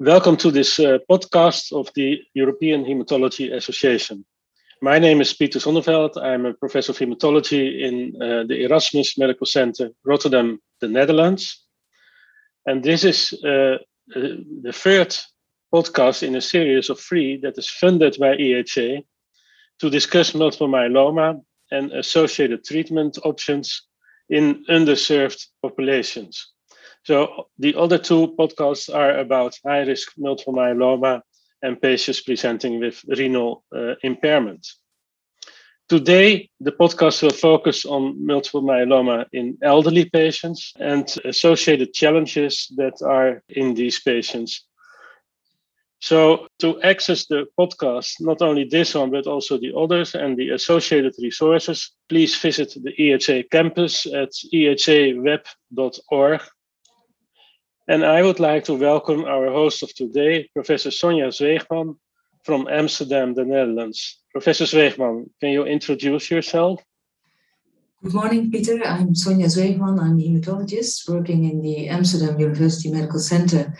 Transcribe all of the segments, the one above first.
Welcome to this uh, podcast of the European Hematology Association. My name is Pieter Sonneveld. I'm a professor of hematology in uh, the Erasmus Medical Center, Rotterdam, the Netherlands. And this is uh, uh the third podcast in a series of three that is funded by EHA to discuss multiple myeloma and associated treatment options in underserved populations. So the other two podcasts are about high risk multiple myeloma and patients presenting with renal uh, impairment. Today, the podcast will focus on multiple myeloma in elderly patients and associated challenges that are in these patients. So, to access the podcast, not only this one, but also the others and the associated resources, please visit the EHA campus at ehaweb.org and I would like to welcome our host of today, Professor Sonja Zweegman from Amsterdam, the Netherlands. Professor Zweegman, can you introduce yourself? Good morning, Peter. I'm Sonja Zweegman. I'm a hematologist working in the Amsterdam University Medical Center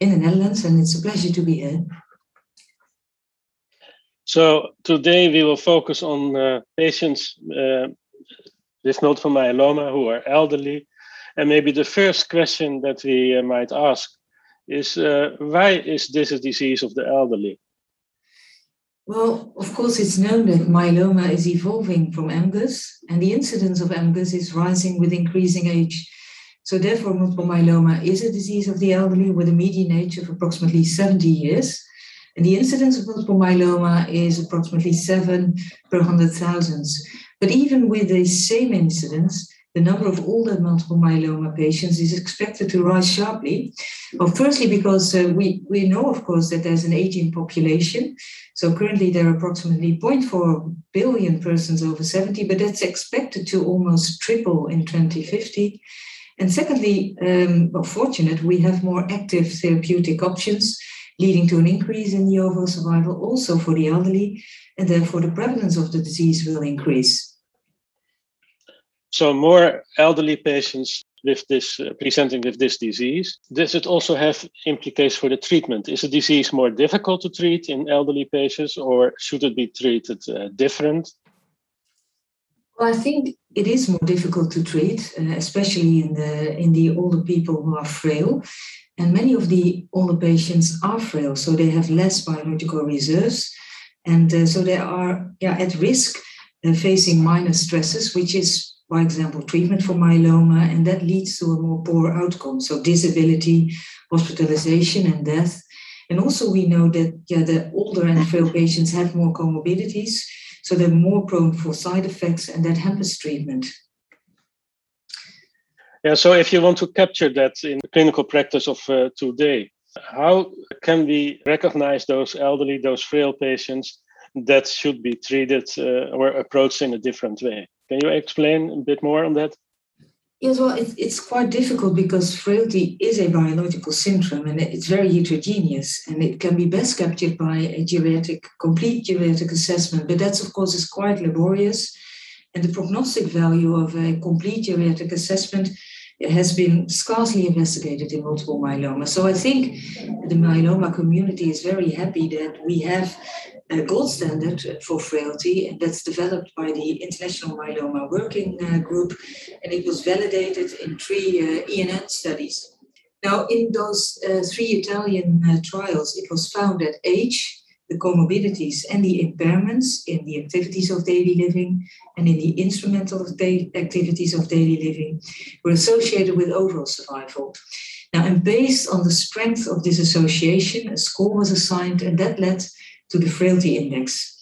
in the Netherlands, and it's a pleasure to be here. So today we will focus on uh, patients uh, with multiple myeloma who are elderly and maybe the first question that we uh, might ask is uh, why is this a disease of the elderly? Well, of course, it's known that myeloma is evolving from MGUS, and the incidence of MGUS is rising with increasing age. So, therefore, multiple myeloma is a disease of the elderly with a median age of approximately 70 years. And the incidence of multiple myeloma is approximately 7 per 100,000. But even with the same incidence, the number of older multiple myeloma patients is expected to rise sharply. Well, firstly, because uh, we, we know, of course, that there's an aging population. So currently there are approximately 0.4 billion persons over 70, but that's expected to almost triple in 2050. And secondly, um, well, fortunate, we have more active therapeutic options, leading to an increase in the overall survival also for the elderly, and therefore the prevalence of the disease will increase. So more elderly patients with this uh, presenting with this disease. Does it also have implications for the treatment? Is the disease more difficult to treat in elderly patients, or should it be treated uh, different? Well, I think it is more difficult to treat, uh, especially in the in the older people who are frail. And many of the older patients are frail, so they have less biological reserves, and uh, so they are yeah, at risk uh, facing minor stresses, which is for example, treatment for myeloma, and that leads to a more poor outcome. So disability, hospitalization, and death. And also, we know that yeah, the older and frail patients have more comorbidities, so they're more prone for side effects, and that hampers treatment. Yeah, so if you want to capture that in the clinical practice of uh, today, how can we recognize those elderly, those frail patients that should be treated uh, or approached in a different way? Can you explain a bit more on that? Yes, well, it, it's quite difficult because frailty is a biological syndrome and it's very heterogeneous and it can be best captured by a geriatric, complete geriatric assessment. But that's, of course, is quite laborious. And the prognostic value of a complete geriatric assessment has been scarcely investigated in multiple myeloma. So I think the myeloma community is very happy that we have a gold standard for frailty, and that's developed by the International Myeloma Working uh, Group, and it was validated in three uh, EMN studies. Now, in those uh, three Italian uh, trials, it was found that age, the comorbidities, and the impairments in the activities of daily living and in the instrumental activities of daily living were associated with overall survival. Now, and based on the strength of this association, a score was assigned, and that led to the frailty index.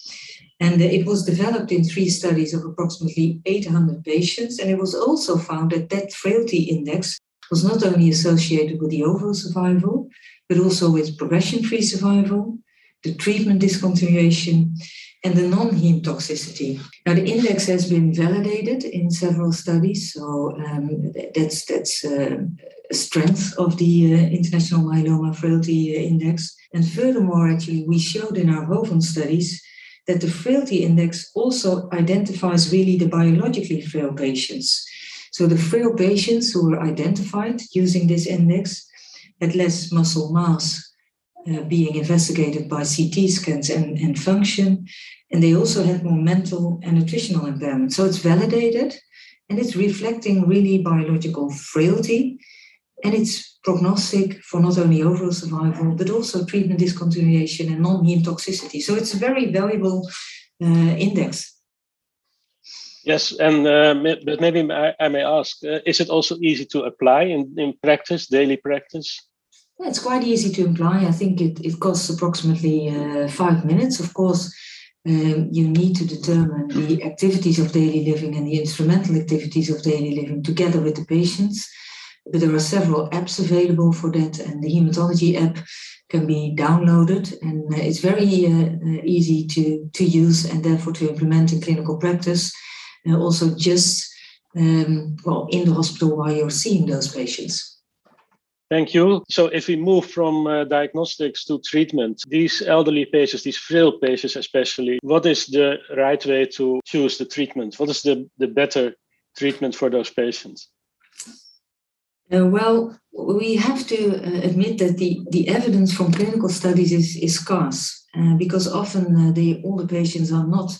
And it was developed in three studies of approximately 800 patients. And it was also found that that frailty index was not only associated with the overall survival, but also with progression free survival, the treatment discontinuation, and the non heme toxicity. Now, the index has been validated in several studies, so um, that's, that's uh, a strength of the uh, International Myeloma Frailty Index. And furthermore, actually, we showed in our HOVON studies that the frailty index also identifies really the biologically frail patients. So the frail patients who were identified using this index had less muscle mass uh, being investigated by CT scans and, and function. And they also had more mental and nutritional impairment. So it's validated and it's reflecting really biological frailty and it's prognostic for not only overall survival but also treatment discontinuation and non-heme toxicity. So it's a very valuable uh, index. Yes, and uh, but maybe I, I may ask: uh, Is it also easy to apply in, in practice, daily practice? It's quite easy to imply. I think it, it costs approximately uh, five minutes. Of course, um, you need to determine the activities of daily living and the instrumental activities of daily living together with the patients. But there are several apps available for that, and the hematology app can be downloaded, and uh, it's very uh, uh, easy to, to use and therefore to implement in clinical practice. Uh, also, just um, well in the hospital while you're seeing those patients. Thank you. So, if we move from uh, diagnostics to treatment, these elderly patients, these frail patients especially, what is the right way to choose the treatment? What is the, the better treatment for those patients? Uh, well, we have to uh, admit that the, the evidence from clinical studies is, is scarce uh, because often uh, the older patients are not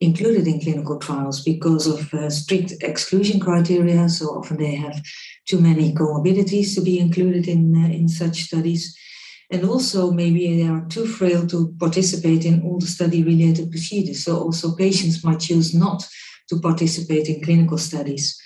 included in clinical trials because of uh, strict exclusion criteria. So often they have too many comorbidities to be included in, uh, in such studies. And also, maybe they are too frail to participate in all the study related procedures. So, also, patients might choose not to participate in clinical studies.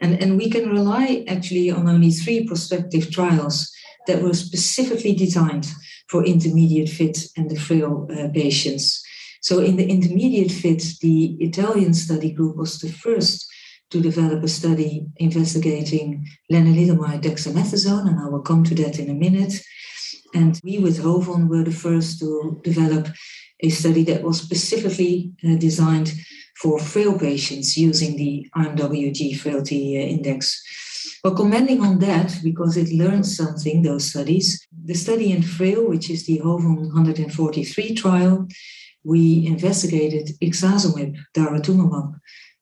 And, and we can rely actually on only three prospective trials that were specifically designed for intermediate fit and the frail uh, patients. So, in the intermediate fit, the Italian study group was the first to develop a study investigating lenalidomide dexamethasone, and I will come to that in a minute. And we with HOVON were the first to develop a study that was specifically uh, designed for frail patients using the IMWG frailty uh, index. But commenting on that, because it learned something, those studies, the study in frail, which is the HOVON 143 trial, we investigated ixazomib, daratumumab,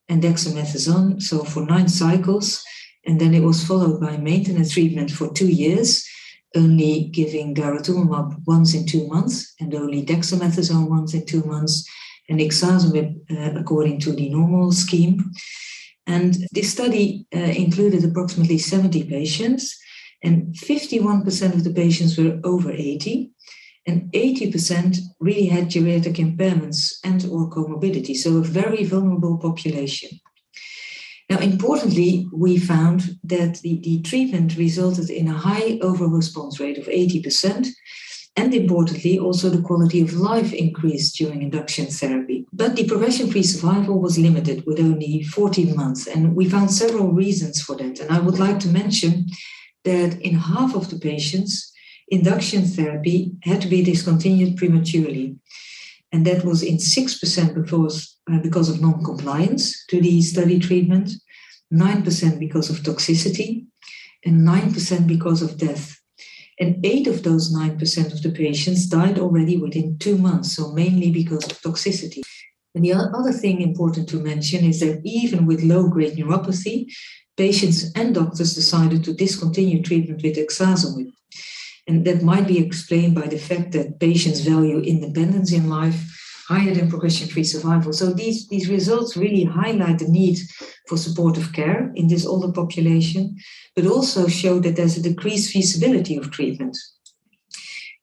and dexamethasone, so for nine cycles, and then it was followed by maintenance treatment for two years, only giving daratumumab once in two months and only dexamethasone once in two months, and ixazomib uh, according to the normal scheme. And this study uh, included approximately 70 patients, and 51% of the patients were over 80, and 80% really had geriatric impairments and or comorbidity, so a very vulnerable population. Now, importantly, we found that the, the treatment resulted in a high overall response rate of 80%, and importantly, also the quality of life increased during induction therapy. But the progression free survival was limited with only 14 months, and we found several reasons for that. And I would like to mention that in half of the patients, induction therapy had to be discontinued prematurely. And that was in 6% because, uh, because of non compliance to the study treatment, 9% because of toxicity, and 9% because of death. And eight of those 9% of the patients died already within two months, so mainly because of toxicity. And the other thing important to mention is that even with low grade neuropathy, patients and doctors decided to discontinue treatment with ixazomib. And that might be explained by the fact that patients value independence in life higher than progression free survival. So these, these results really highlight the need for supportive care in this older population, but also show that there's a decreased feasibility of treatment.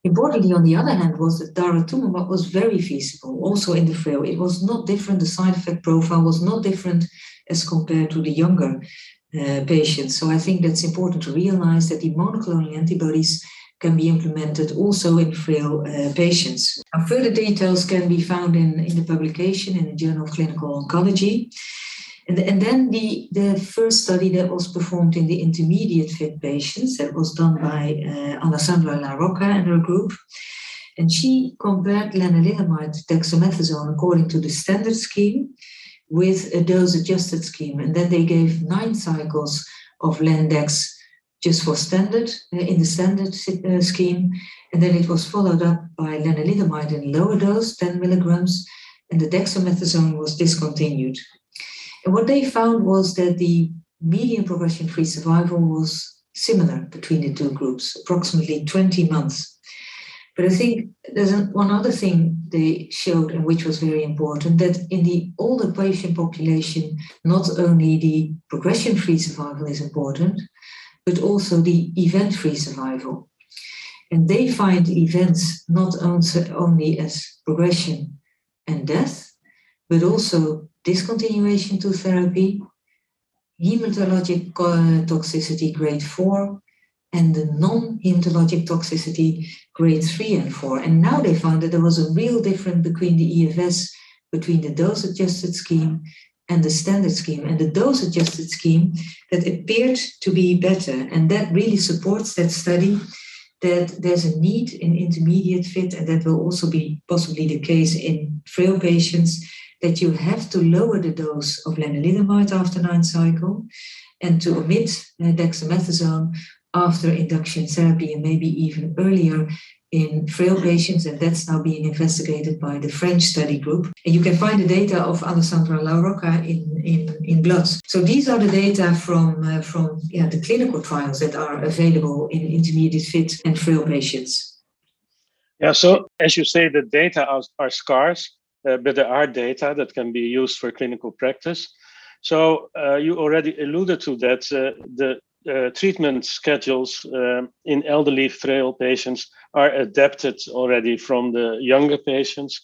Importantly, on the other hand, was that daratumumab was very feasible, also in the frail. It was not different, the side effect profile was not different as compared to the younger uh, patients. So I think that's important to realize that the monoclonal antibodies can be implemented also in frail uh, patients. Now, further details can be found in, in the publication in the Journal of Clinical Oncology. And, and then the, the first study that was performed in the intermediate fit patients, that was done by uh, Alessandra Larocca and her group. And she compared lenalidomide dexamethasone according to the standard scheme with a dose adjusted scheme. And then they gave nine cycles of Lendex just for standard uh, in the standard uh, scheme. And then it was followed up by lenalidomide in lower dose, 10 milligrams, and the dexamethasone was discontinued. And what they found was that the median progression free survival was similar between the two groups, approximately 20 months. But I think there's one other thing they showed, and which was very important, that in the older patient population, not only the progression-free survival is important, but also the event-free survival. And they find events not only as progression and death, but also discontinuation to therapy, hematologic uh, toxicity grade 4, and the non-hematologic toxicity grade 3 and 4. And now they found that there was a real difference between the EFS, between the dose-adjusted scheme and the standard scheme. And the dose-adjusted scheme that appeared to be better. And that really supports that study that there's a need in intermediate fit, and that will also be possibly the case in frail patients, that you have to lower the dose of lenalidomide after nine cycle and to omit uh, dexamethasone after induction therapy and maybe even earlier in frail patients, and that's now being investigated by the French study group. And you can find the data of Alessandra Larocca in, in, in blood. So these are the data from, uh, from yeah, the clinical trials that are available in intermediate fit and frail patients. Yeah, so as you say, the data are, are scarce, uh, but there are data that can be used for clinical practice. So uh, you already alluded to that. Uh, the treatment schedules uh, in elderly frail patients are adapted already from the younger patients.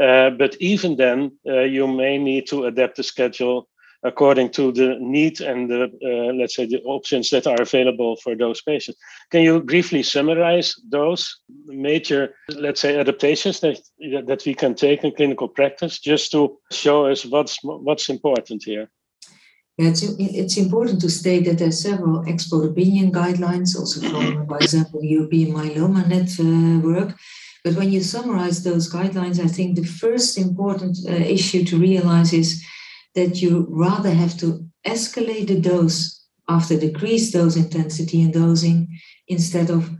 Uh, but even then, uh, you may need to adapt the schedule according to the need and the, uh, let's say, the options that are available for those patients. Can you briefly summarize those major, let's say, adaptations that, that we can take in clinical practice just to show us what's, what's important here? Yeah, it's, it's important to state that there are several expert opinion guidelines, also from, for example, European Myeloma Network. But when you summarize those guidelines, I think the first important uh, issue to realize is that you rather have to escalate the dose after decreased dose intensity and dosing instead of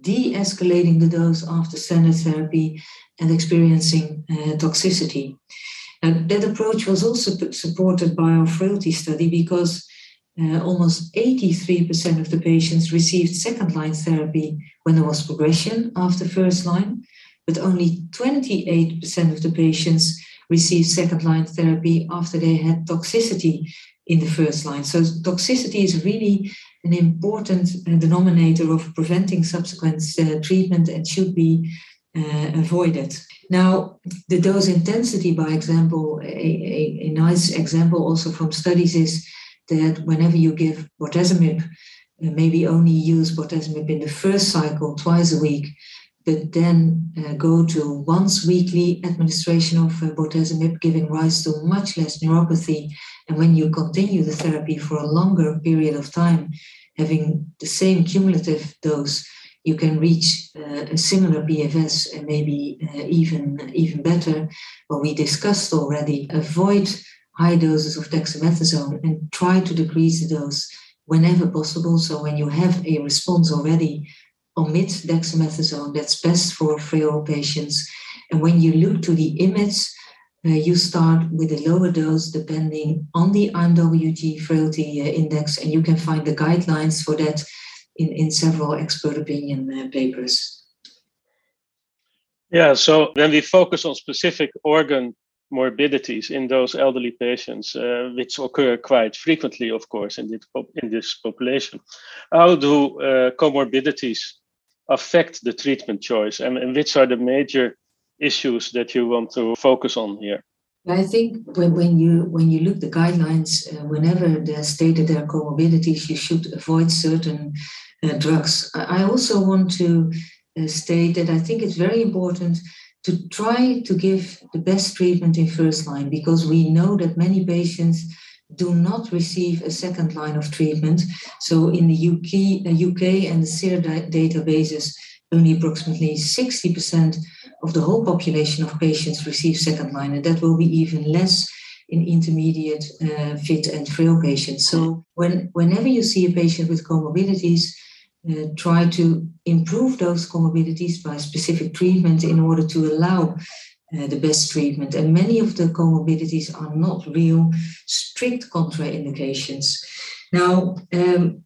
de escalating the dose after standard therapy and experiencing uh, toxicity. And that approach was also supported by our frailty study because uh, almost 83% of the patients received second line therapy when there was progression after first line, but only 28% of the patients received second line therapy after they had toxicity in the first line. So, toxicity is really an important uh, denominator of preventing subsequent uh, treatment and should be uh, avoided. Now, the dose intensity, by example, a, a, a, nice example also from studies is that whenever you give bortezomib, uh, maybe only use bortezomib in the first cycle twice a week, but then uh, go to once weekly administration of uh, bortezomib, giving rise to much less neuropathy. And when you continue the therapy for a longer period of time, having the same cumulative dose, you can reach uh, a similar PFS and maybe uh, even even better. What we discussed already, avoid high doses of dexamethasone and try to decrease the dose whenever possible. So when you have a response already, omit dexamethasone. That's best for frail patients. And when you look to the IMiDs, uh, you start with a lower dose depending on the IMWG frailty uh, index, and you can find the guidelines for that in, in several expert opinion uh, papers. Yeah, so when we focus on specific organ morbidities in those elderly patients, uh, which occur quite frequently, of course, in this, in this population, how do uh, comorbidities affect the treatment choice, and, and which are the major issues that you want to focus on here? I think when, when you when you look the guidelines, uh, whenever they're stated there are comorbidities, you should avoid certain drugs. I also want to uh, state that I think it's very important to try to give the best treatment in first line because we know that many patients do not receive a second line of treatment. So in the UK, UK uh, and the SEER databases, only approximately 60% of the whole population of patients receive second line, and that will be even less in intermediate, uh, fit, and frail patients. So when, whenever you see a patient with comorbidities, uh, try to improve those comorbidities by specific treatment in order to allow uh, the best treatment. And many of the comorbidities are not real strict contraindications. Now, um,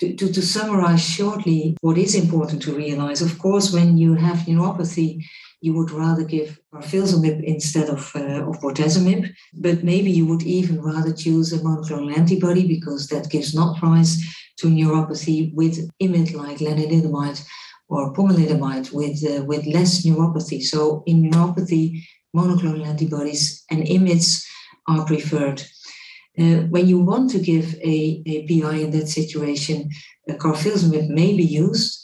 to, to, to, summarize shortly what is important to realize, of course, when you have neuropathy, you would rather give carfilzomib instead of, uh, of bortezomib, but maybe you would even rather choose a monoclonal antibody because that gives not rise to neuropathy with IMiD like lenalidomide or pomalidomide with, uh, with less neuropathy. So in neuropathy, monoclonal antibodies and IMiDs are preferred. Uh, when you want to give a, a PI in that situation, uh, carfilzomib may be used,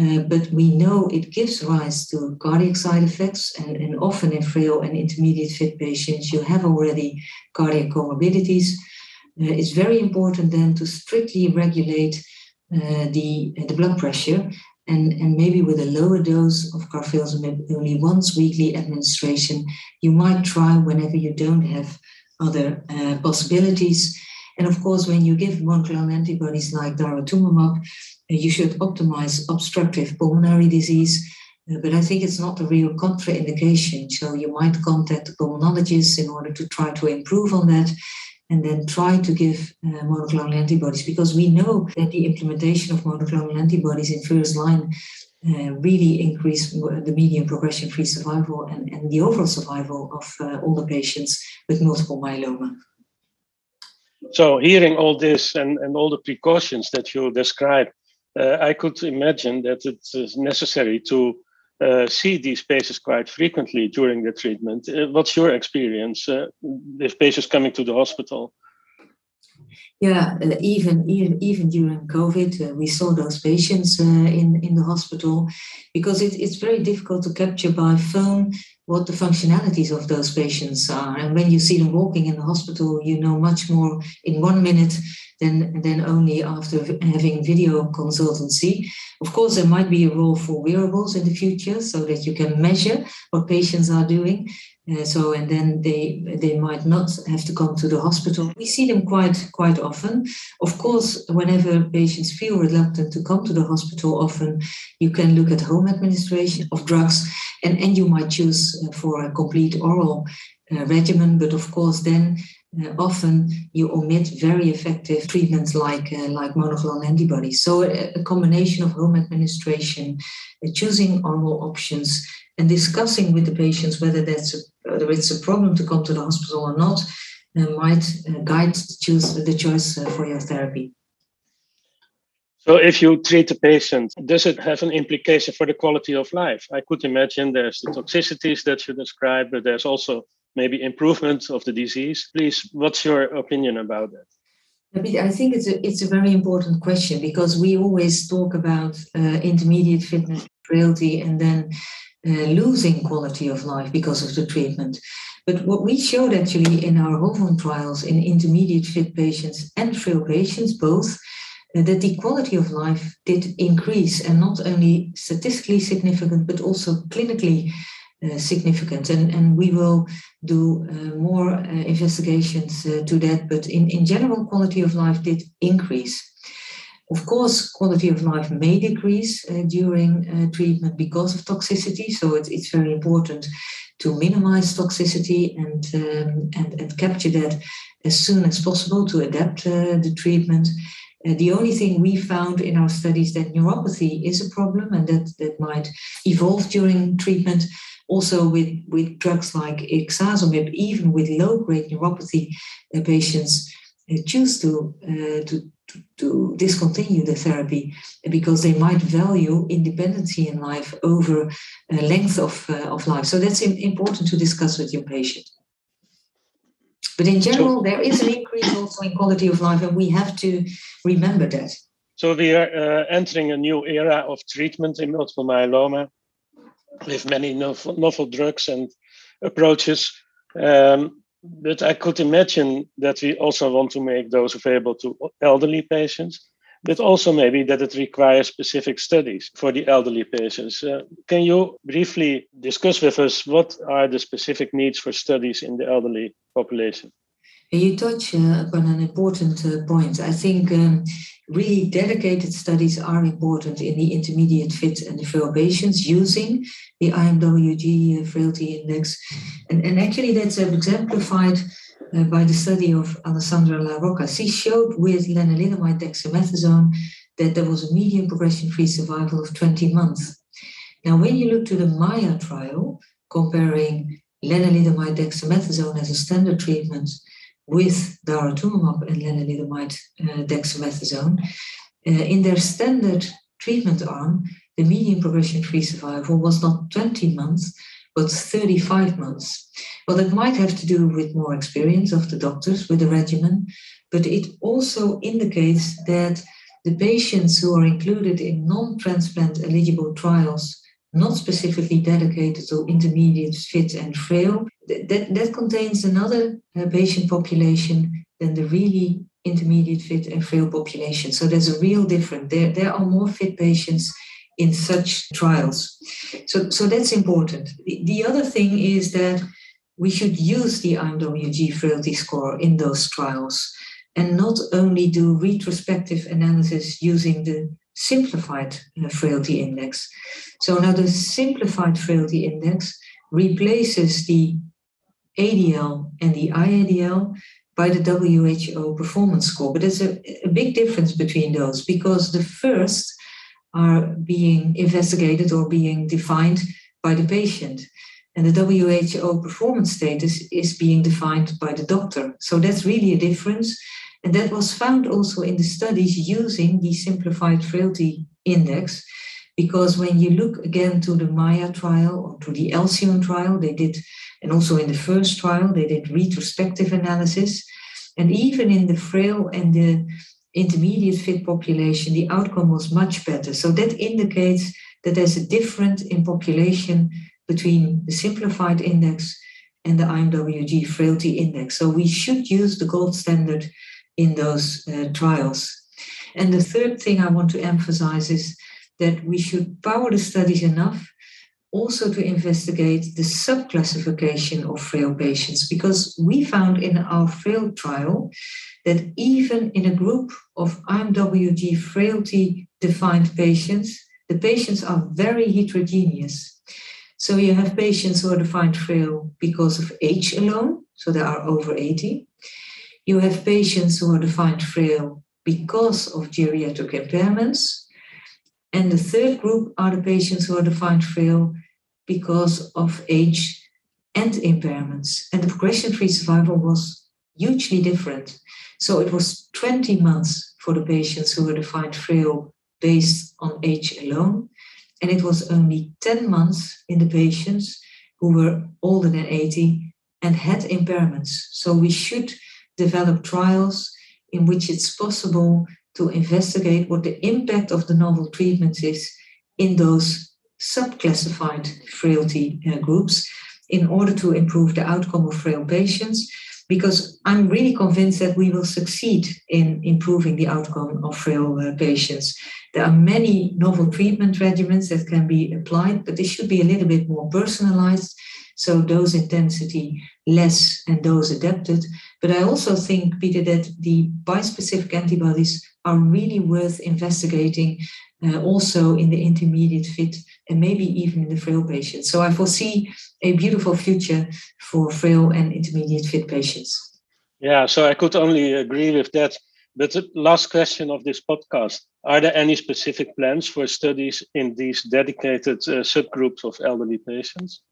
uh, but we know it gives rise to cardiac side effects, and, and often in frail and intermediate fit patients, you have already cardiac comorbidities. Uh, it's very important then to strictly regulate uh, the, the blood pressure and, and maybe with a lower dose of carfilzomib, only once weekly administration, you might try whenever you don't have other uh, possibilities. And of course, when you give monoclonal antibodies like daratumumab, you should optimize obstructive pulmonary disease. Uh, but I think it's not a real contraindication. So you might contact a pulmonologist in order to try to improve on that and then try to give uh, monoclonal antibodies because we know that the implementation of monoclonal antibodies in first line uh, really increase the median progression free survival and, and the overall survival of uh, older patients with multiple myeloma. So, hearing all this and, and all the precautions that you describe, uh, I could imagine that it is necessary to uh, see these patients quite frequently during the treatment. Uh, what's your experience uh, with patients coming to the hospital? Yeah, uh, even even even during COVID, uh, we saw those patients in in the hospital because it, it's very difficult to capture by phone what the functionalities of those patients are. And when you see them walking in the hospital, you know much more in one minute than, than only after having video consultancy. Of course, there might be a role for wearables in the future so that you can measure what patients are doing. Uh, so and then they they might not have to come to the hospital. We see them quite quite often. Of course, whenever patients feel reluctant to come to the hospital, often you can look at home administration of drugs, and and you might choose uh, for a complete oral uh, regimen. But of course, then uh, often you omit very effective treatments like uh, like monoclonal antibodies. So a, a combination of home administration, uh, choosing oral options, and discussing with the patients whether that's a, whether it's a problem to come to the hospital or not, uh, might uh, guide choose the choice uh, for your therapy. So, if you treat a patient, does it have an implication for the quality of life? I could imagine there's the toxicities that you described, but there's also maybe improvement of the disease. Please, what's your opinion about that? I think it's a, it's a very important question because we always talk about uh, intermediate fitness, frailty, and then losing quality of life because of the treatment. But what we showed actually in our HOVON trials in intermediate fit patients and frail patients, both, uh, that the quality of life did increase and not only statistically significant, but also clinically uh, significant. And, and we will do uh, more uh, investigations uh, to that. But in, in general, quality of life did increase. Of course, quality of life may decrease uh, during uh, treatment because of toxicity. So it, it's very important to minimize toxicity and, um, and, and capture that as soon as possible to adapt the treatment. Uh, the only thing we found in our studies that neuropathy is a problem and that, that might evolve during treatment, also with, with drugs like ixazomib, even with low-grade neuropathy uh, patients uh, choose to, uh, to, to, to, discontinue the therapy because they might value independency in life over uh, length of, uh, of life. So that's important to discuss with your patient. But in general, there is an increase also in quality of life, and we have to remember that. So we are uh, entering a new era of treatment in multiple myeloma with many novel, novel drugs and approaches. Um, but I could imagine that we also want to make those available to elderly patients, but also maybe that it requires specific studies for the elderly patients. Uh, can you briefly discuss with us what are the specific needs for studies in the elderly population? You touch uh, upon an important uh, point. I think um, really dedicated studies are important in the intermediate fit and the frail patients using the IMWG uh, frailty index. And, and actually, that's exemplified by the study of Alessandra Larocca. She showed with lenalidomide dexamethasone that there was a median progression-free survival of 20 months. Now, when you look to the MAIA trial, comparing lenalidomide dexamethasone as a standard treatment with daratumumab and lenalidomide uh, dexamethasone, uh, in their standard treatment arm, the median progression-free survival was not 20 months, but 35 months. Well, that might have to do with more experience of the doctors with the regimen, but it also indicates that the patients who are included in non-transplant eligible trials not specifically dedicated to intermediate, fit, and frail. That, that contains another uh, patient population than the really intermediate, fit, and frail population. So there's a real difference. There, there are more fit patients in such trials. So, so that's important. The, the other thing is that we should use the IMWG frailty score in those trials and not only do retrospective analysis using the simplified uh, frailty index. So now the simplified frailty index replaces the ADL and the IADL by the WHO performance score. But there's a, a big difference between those because the first are being investigated or being defined by the patient. And the WHO performance status is being defined by the doctor. So that's really a difference. And that was found also in the studies using the simplified frailty index, because when you look again to the MAIA trial or to the Alcyone trial, they did, and also in the first trial, they did retrospective analysis. And even in the frail and the intermediate fit population, the outcome was much better. So that indicates that there's a difference in population between the simplified index and the IMWG frailty index. So we should use the gold standard in those uh, trials. And the third thing I want to emphasize is that we should power the studies enough also to investigate the subclassification of frail patients because we found in our frail trial that even in a group of IMWG frailty defined patients, the patients are very heterogeneous. So you have patients who are defined frail because of age alone, so they are over 80. You have patients who are defined frail because of geriatric impairments. And the third group are the patients who are defined frail because of age and impairments. And the progression free survival was hugely different. So it was 20 months for the patients who were defined frail based on age alone. And it was only 10 months in the patients who were older than 80 and had impairments. So we should develop trials in which it's possible to investigate what the impact of the novel treatments is in those subclassified frailty uh, groups in order to improve the outcome of frail patients because I'm really convinced that we will succeed in improving the outcome of frail uh, patients. There are many novel treatment regimens that can be applied, but they should be a little bit more personalized. So dose intensity less and dose adapted. But I also think, Peter, that the bispecific antibodies are really worth investigating uh, also in the intermediate fit and maybe even in the frail patients. So I foresee a beautiful future for frail and intermediate fit patients. Yeah, so I could only agree with that. But the last question of this podcast Are there any specific plans for studies in these dedicated uh, subgroups of elderly patients?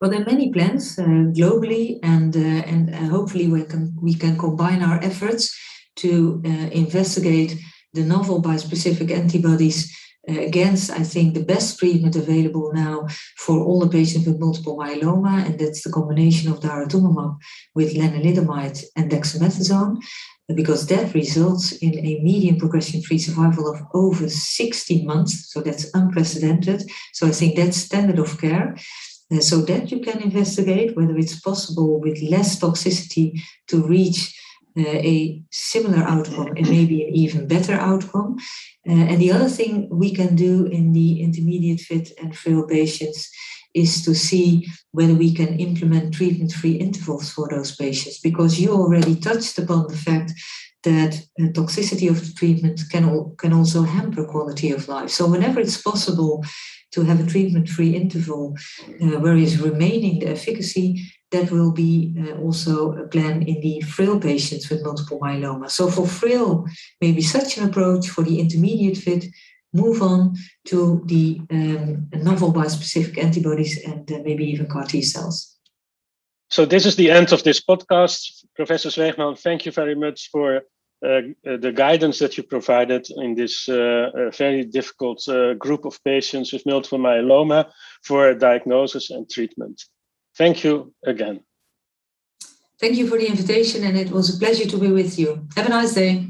Well, there are many plans uh, globally, and uh, and uh, hopefully we can we can combine our efforts to investigate the novel bispecific antibodies against, I think, the best treatment available now for all the patients with multiple myeloma, and that's the combination of daratumumab with lenalidomide and dexamethasone, because that results in a median progression-free survival of over 60 months. So that's unprecedented. So I think that's standard of care. Uh, so that you can investigate whether it's possible with less toxicity to reach uh, a similar outcome and maybe an even better outcome. Uh, and the other thing we can do in the intermediate fit and frail patients is to see whether we can implement treatment free intervals for those patients because you already touched upon the fact that uh, toxicity of the treatment can, can also hamper quality of life. So, whenever it's possible to have a treatment free interval uh, where is remaining the efficacy, that will be uh, also a plan in the frail patients with multiple myeloma. So for frail, maybe such an approach. For the intermediate fit, move on to the um, novel bispecific antibodies and uh, maybe even CAR T cells. So this is the end of this podcast. Professor Zweegman, thank you very much for the guidance that you provided in this uh, very difficult uh, group of patients with multiple myeloma for diagnosis and treatment. Thank you again. Thank you for the invitation, and it was a pleasure to be with you. Have a nice day.